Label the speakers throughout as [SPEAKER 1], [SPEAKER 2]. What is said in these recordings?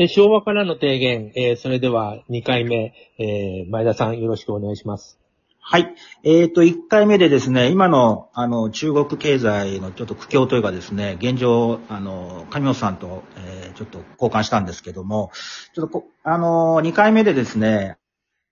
[SPEAKER 1] え昭和からの提言、えーそれでは2回目、えー前田さんよろしくお願いします。
[SPEAKER 2] はい。えっ、と、1回目でですね、今の、あの、中国経済のちょっと苦境というかですね、現状、あの、上本さんと、えーちょっと交換したんですけども、ちょっとこ、あの、2回目でですね、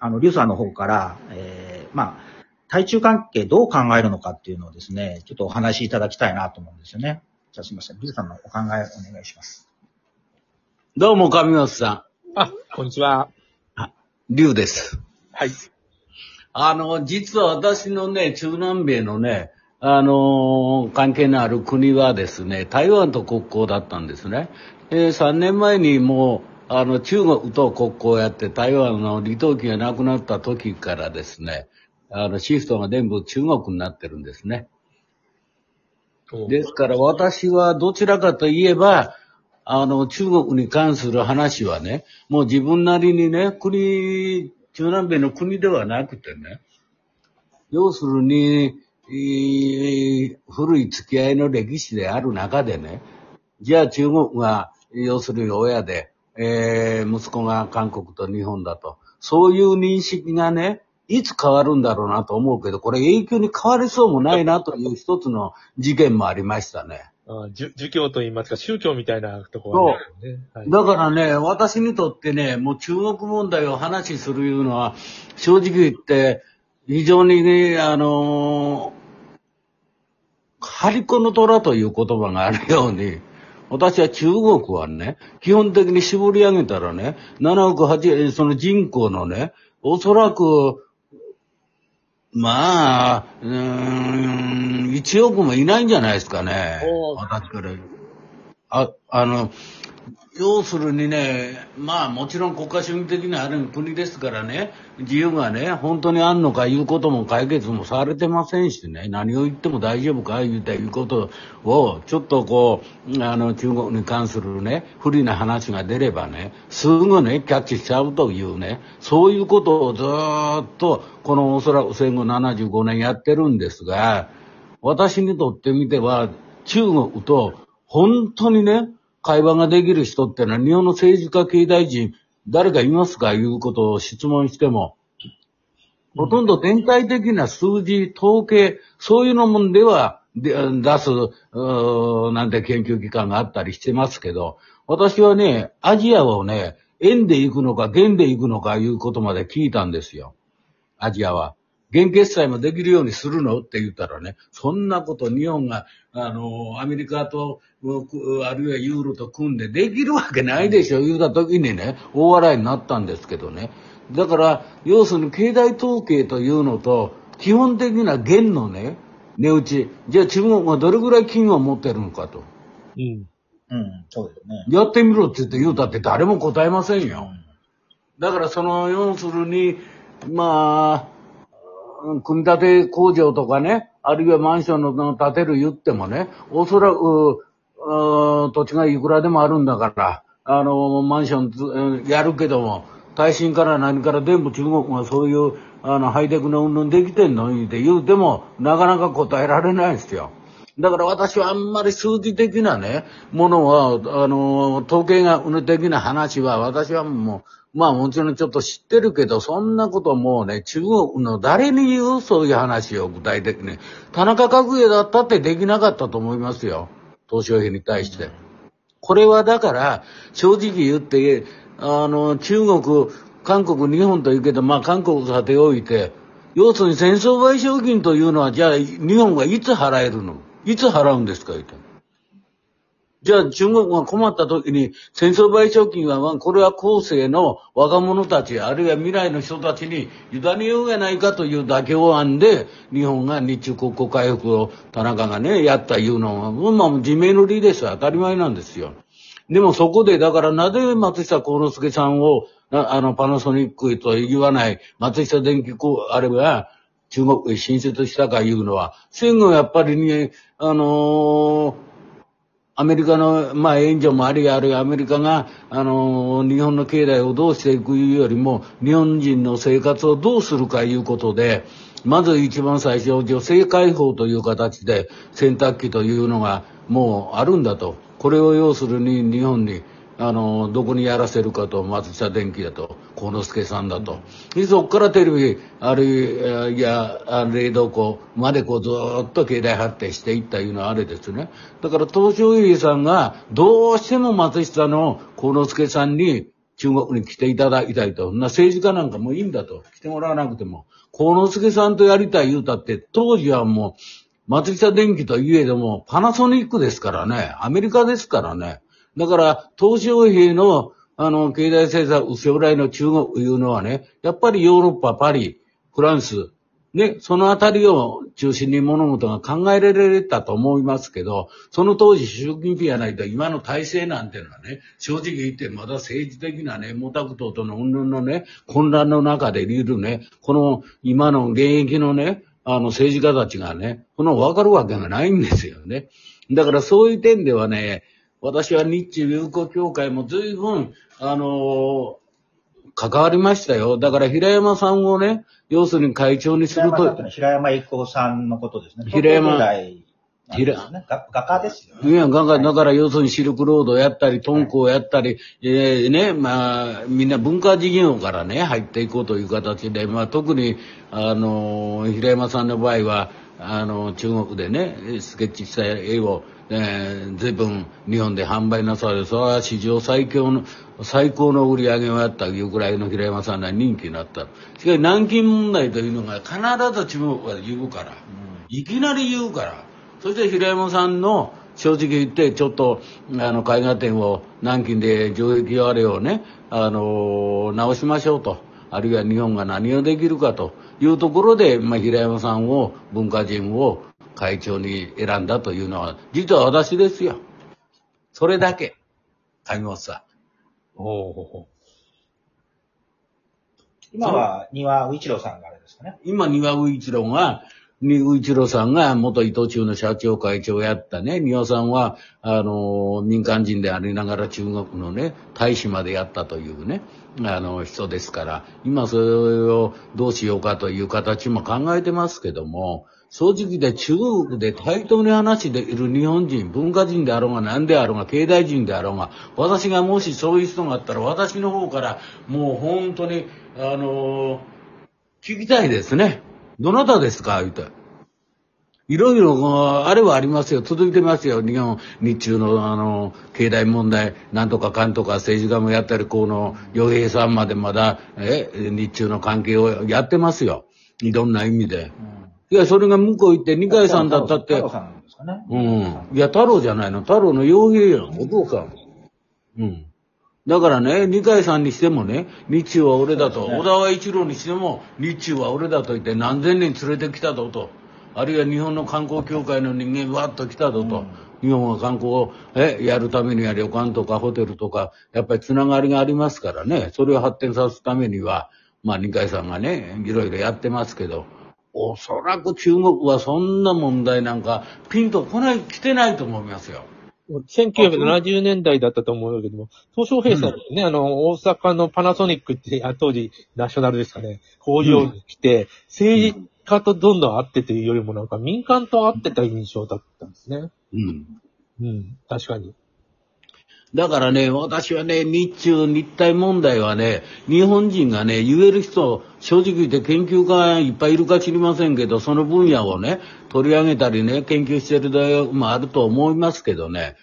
[SPEAKER 2] あの、リュウさんの方から、えーまあ、対中関係どう考えるのかっていうのをですね、ちょっとお話しいただきたいなと思うんですよね。じゃあすみません。リュウさんのお考えをお願いします。
[SPEAKER 3] どうも、上松さ
[SPEAKER 1] あ、こんにちは。
[SPEAKER 3] ん。龍です。
[SPEAKER 1] はい。
[SPEAKER 3] あの、実は私のね、中南米のね、あのー関係のある国はですね、台湾と国交だったんですね。え3年前にもう、あの、中国と国交をやって、台湾の李登輝が亡くなった時からですね、あの、シフトが全部中国になってるんですね。ですから私はどちらかといえば、あの、中国に関する話はね、もう自分なりにね、国、中南米の国ではなくてね、要するに、えー古い付き合いの歴史である中でね、じゃあ中国が、要するに親で、えー息子が韓国と日本だと。そういう認識がね、いつ変わるんだろうなと思うけど、これ永久に変わりそうもないなという一つの事件もありましたね。
[SPEAKER 1] あ儒儒教といいますか、宗教みたいなところがあるよね。はい
[SPEAKER 3] だからね、私にとってね、もう中国問題を話しするいうのは、正直言って、非常にね、あのー、張り子の虎という言葉があるように、私は中国はね、基本的に絞り上げたらね、7億8、その人口のね、おそらく、まあ、うーん、1億もいないんじゃないですかね。私からあ、あの、要するにね、まあもちろん国家主義的なある国ですからね、自由がね、本当にあんのかいうことも解決もされてませんしね、何を言っても大丈夫か言うていうことを、ちょっとこう、あの中国に関するね、不利な話が出ればね、すぐね、キャッチしちゃうというね、そういうことをずーっと、このおそらく戦後75年やってるんですが、私にとってみては、中国と本当にね、会話ができる人ってのは日本の政治家経済人、誰かいますかいうことを質問しても、ほとんど全体的な数字、統計、そういうのもんではで出す、なんて研究機関があったりしてますけど、私はね、アジアをね、円で行くのか元で行くのかいうことまで聞いたんですよ。アジアは。現決済もできるようにするの？って言ったらね、そんなこと日本が、あの、アメリカと、あるいはユーロと組んでできるわけないでしょ、言うた時にね、大笑いになったんですけどね。だから、要するに経済統計というのと、基本的な元のね、値打ち、じゃあ中国がどれぐらい金を持ってるのかと。
[SPEAKER 1] うん。
[SPEAKER 2] うん、そうですよね。
[SPEAKER 3] やってみろって言って言うたって誰も答えませんよ。だからその、要するに、まあ、うん組み立て工場とかね、あるいはマンションの建てる言ってもね、おそらく、土地がいくらでもあるんだから、あの、マンションやるけども、耐震から何から全部中国がそういう、あの、ハイテクの運動できてんのにって言うても、なかなか答えられないですよ。だから私はあんまり数字的なね、ものは、あの、統計学的な話は私はもう、まあもちろんちょっと知ってるけど、そんなこともうね、中国の誰に言うそういう話を具体的に。田中角栄だったってできなかったと思いますよ。東小平に対して。これはだから、正直言って、あの、中国、韓国、日本というけど、まあ韓国さておいて、要するに戦争賠償金というのは、じゃあ日本はいつ払えるの？いつ払うんですか？言うて。じゃあ中国が困った時に戦争賠償金は、これは後世の若者たち、あるいは未来の人たちに委ねようやないかという妥協案で、日本が日中国交回復を田中がね、やったいうのは、まあ自明の理です。当たり前なんですよ。でもそこで、だからなぜ松下幸之助さんを、あの、パナソニックと言わない、松下電機こう、あれば、中国へ進出したかいうのは、戦後やっぱりね、あのーアメリカの、まあ、援助もありあるいはアメリカが、あの日本の経済をどうしていくよりも、日本人の生活をどうするかいうことで、まず一番最初、女性解放という形で洗濯機というのがもうあるんだと。これを要するに日本に、あの、どこにやらせるかと、松下電器だと、幸之助さんだと。でそっからテレビ、あるいや、冷蔵庫までこうずっと経済発展していったいうのはあれですね。だから東証平さんがどうしても松下の幸之助さんに中国に来ていただきたいと。な政治家なんかもいいんだと。来てもらわなくても。幸之助さんとやりたい言うたって、当時はもう、松下電器といえども、パナソニックですからね。アメリカですからね。だから、東証平の、あの、経済政策、将来の中国いうのはね、やっぱりヨーロッパ、パリ、フランス、ね、そのあたりを中心に物事が考えられたと思いますけど、その当時習近平やないと今の体制なんていうのはね、正直言ってまだ政治的なね、毛沢東との云々のね、混乱の中でいるね、この今の現役のね、あの政治家たちがね、この分かるわけがないんですよね。だからそういう点ではね、私は日中友好協会も随分、あのー、関わりましたよ。だから平山さんをね、要するに会長にすると。
[SPEAKER 2] 平山郁夫さんのことですね。
[SPEAKER 3] 平山。
[SPEAKER 2] 平、ね、画家ですよ
[SPEAKER 3] ね。いや、画家、だから要するにシルクロードやったり、トンコをやったり、はい、えー、ね、まあ、みんな文化事業からね、入っていこうという形で、まあ特に、あの、平山さんの場合は、あの、中国でね、スケッチした絵を、えー、随分日本で販売なされ、それは史上最強の、最高の売り上げをやったいうくらいの平山さんが人気になった。しかし南京問題というのが必ず中国は言うから、いきなり言うから、そして平山さんの正直言って、ちょっと、あの、絵画展を南京で上映あれをね、あの、直しましょうと。あるいは日本が何をできるかというところで、まあ、平山さんを、文化人を会長に選んだというのは、実は私ですよ。それだけ。上本さん。お
[SPEAKER 2] お。今は庭宇一郎さんがあれですかね。
[SPEAKER 3] 今庭宇一郎が、に宇一郎さんが元伊藤忠の社長会長をやったね、庭さんは、あの、民間人でありながら中国のね、大使までやったというね、あの、人ですから、今それをどうしようかという形も考えてますけども、正直で中国で対等に話でいる日本人、文化人であろうが何であろうが、経済人であろうが、私がもしそういう人があったら、私の方からもう本当に、あの聞きたいですね。どなたですか？言うて。いろいろ、あれはありますよ。続いてますよ。日本、日中の、あの、経済問題、なんとかかんとか政治家もやったり、この、洋平さんまでまだ、え、日中の関係をやってますよ。いろんな意味で。いや、それが向こう行って、二階さんだったって。太郎さんですかね。うん。いや、太郎じゃないの。太郎の洋平やん。お父さん。うん。だからね、二階さんにしてもね、日中は俺だと、ね、小田川一郎にしても、日中は俺だと言って何千人連れてきたぞと。あるいは日本の観光協会の人間わっと来たぞと。うん日本は観光をえやるためには旅館とかホテルとか、やっぱりつながりがありますからね、それを発展させるためには、まあ二階さんがね、いろいろやってますけど、おそらく中国はそんな問題なんかピンと来ない、来てないと思いますよ。
[SPEAKER 1] 1970年代だったと思うけども、東証平さんね、うん、あの、大阪のパナソニックって、当時、ナショナルですかね、工場に来て、うん、政治家とどんどん会ってというよりもなんか民間と会ってた印象だったんですね。うん。うん、確かに。
[SPEAKER 3] だからね、私はね、日中、日体問題はね、日本人がね、言える人、正直言って研究家いっぱいいるか知りませんけど、その分野をね、取り上げたりね、研究してる大学もあると思いますけどね、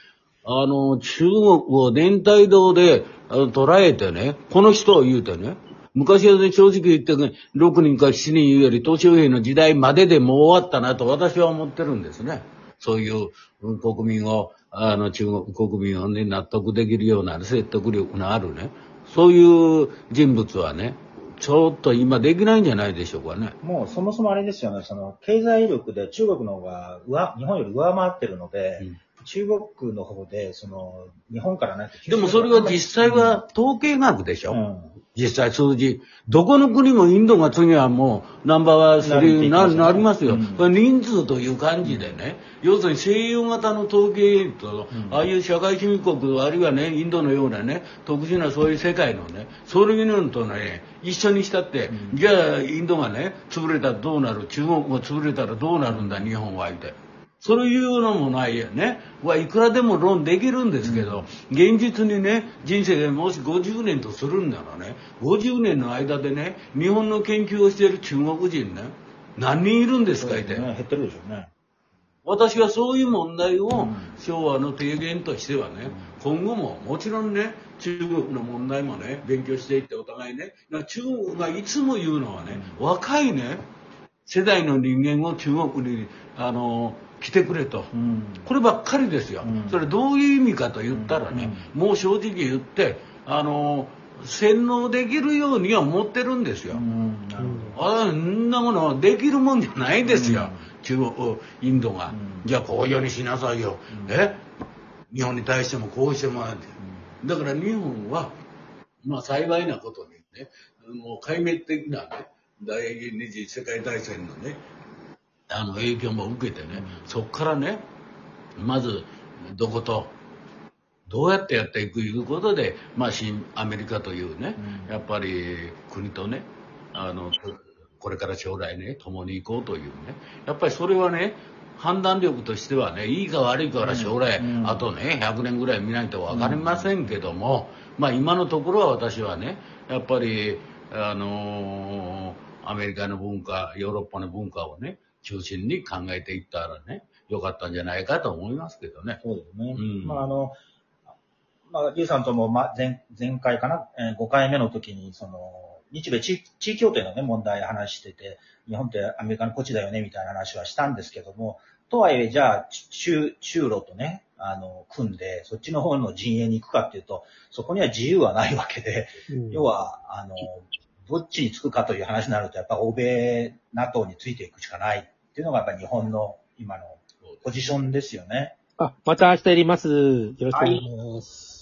[SPEAKER 3] あの、中国を全体道で捉えてね、この人を言うてね、昔はね、正直言って、ね、6人か7人言うより、東証平の時代まででもう終わったなと私は思ってるんですね。そういう国民を、あの、中国国民をね、納得できるような説得力のあるね、そういう人物はね、ちょっと今できないんじゃないでしょうかね。
[SPEAKER 2] もうそもそもあれですよね、その経済力で中国の方が上、日本より上回ってるので、うん中国の方で、その、日本からね。
[SPEAKER 3] でもそれは実際は統計学でしょ、うん、実際数字。どこの国もインドが次はもうナンバーワンスリーにななりますよ、うん、これ人数という感じでね。要するに西洋型の統計と、うん、ああいう社会主義国、あるいはね、インドのようなね、特殊なそういう世界のね、そういうのとね、一緒にしたって、じゃあインドがね、潰れたらどうなる？中国が潰れたらどうなるんだ、日本は。そういうのもないよね。はいくらでも論できるんですけど、現実にね、人生でもし50年とするんならね、50年の間でね、日本の研究をしている中国人ね、何人いるんですか、いて。
[SPEAKER 2] ね減ってるでしょうね。
[SPEAKER 3] 私はそういう問題を昭和の提言としてはね、今後ももちろんね、中国の問題もね、勉強していってお互いね、中国がいつも言うのはね、若いね、世代の人間を中国に、あの、来てくれと。
[SPEAKER 2] うん。
[SPEAKER 3] こればっかりですよ。
[SPEAKER 2] うん
[SPEAKER 3] それどういう意味かと言ったらね、もう正直言って、あの、洗脳できるようには思ってるんですよ。
[SPEAKER 2] うん。
[SPEAKER 3] あんなものはできるもんじゃないですよ。中国、インドが。
[SPEAKER 2] うん
[SPEAKER 3] じゃあこういうようにしなさいよ。え？日本に対してもこうしてもらって。だから日本は、まあ幸いなことにね、もう壊滅的なね、第二次世界大戦のね、あの影響も受けてね、そこからね、まずどこと、どうやってやっていくいうことで、まあ、新アメリカというね、
[SPEAKER 2] うん。
[SPEAKER 3] やっぱり国とね、あの、これから将来ね、共に行こうというね、やっぱりそれはね、判断力としてはね、いいか悪いかは将来、
[SPEAKER 2] うん。
[SPEAKER 3] あとね、100年ぐらい見ないと分かりませんけども、まあ今のところは私はね、やっぱり、あのーアメリカの文化、ヨーロッパの文化をね、中心に考えていったらね、良かったんじゃないかと思いますけどね。
[SPEAKER 2] そうですね。
[SPEAKER 3] うん
[SPEAKER 2] まあ、あの、まあ、ゆうさんとも、ま、前、前回かな、えー5回目の時に、その、日米地地域協定のね、問題話してて、日本ってアメリカのこっちだよね、みたいな話はしたんですけども、とはいえ、じゃあ、中、中路とね、あの、組んで、そっちの方の陣営に行くかっていうと、そこには自由はないわけで、
[SPEAKER 1] うん
[SPEAKER 2] 要は、あの、どっちにつくかという話になると、やっぱ欧米、NATO についていくしかないっていうのが、やっぱ日本の今のポジションですよね。
[SPEAKER 1] あ、また明日やります。よろしくお願いします。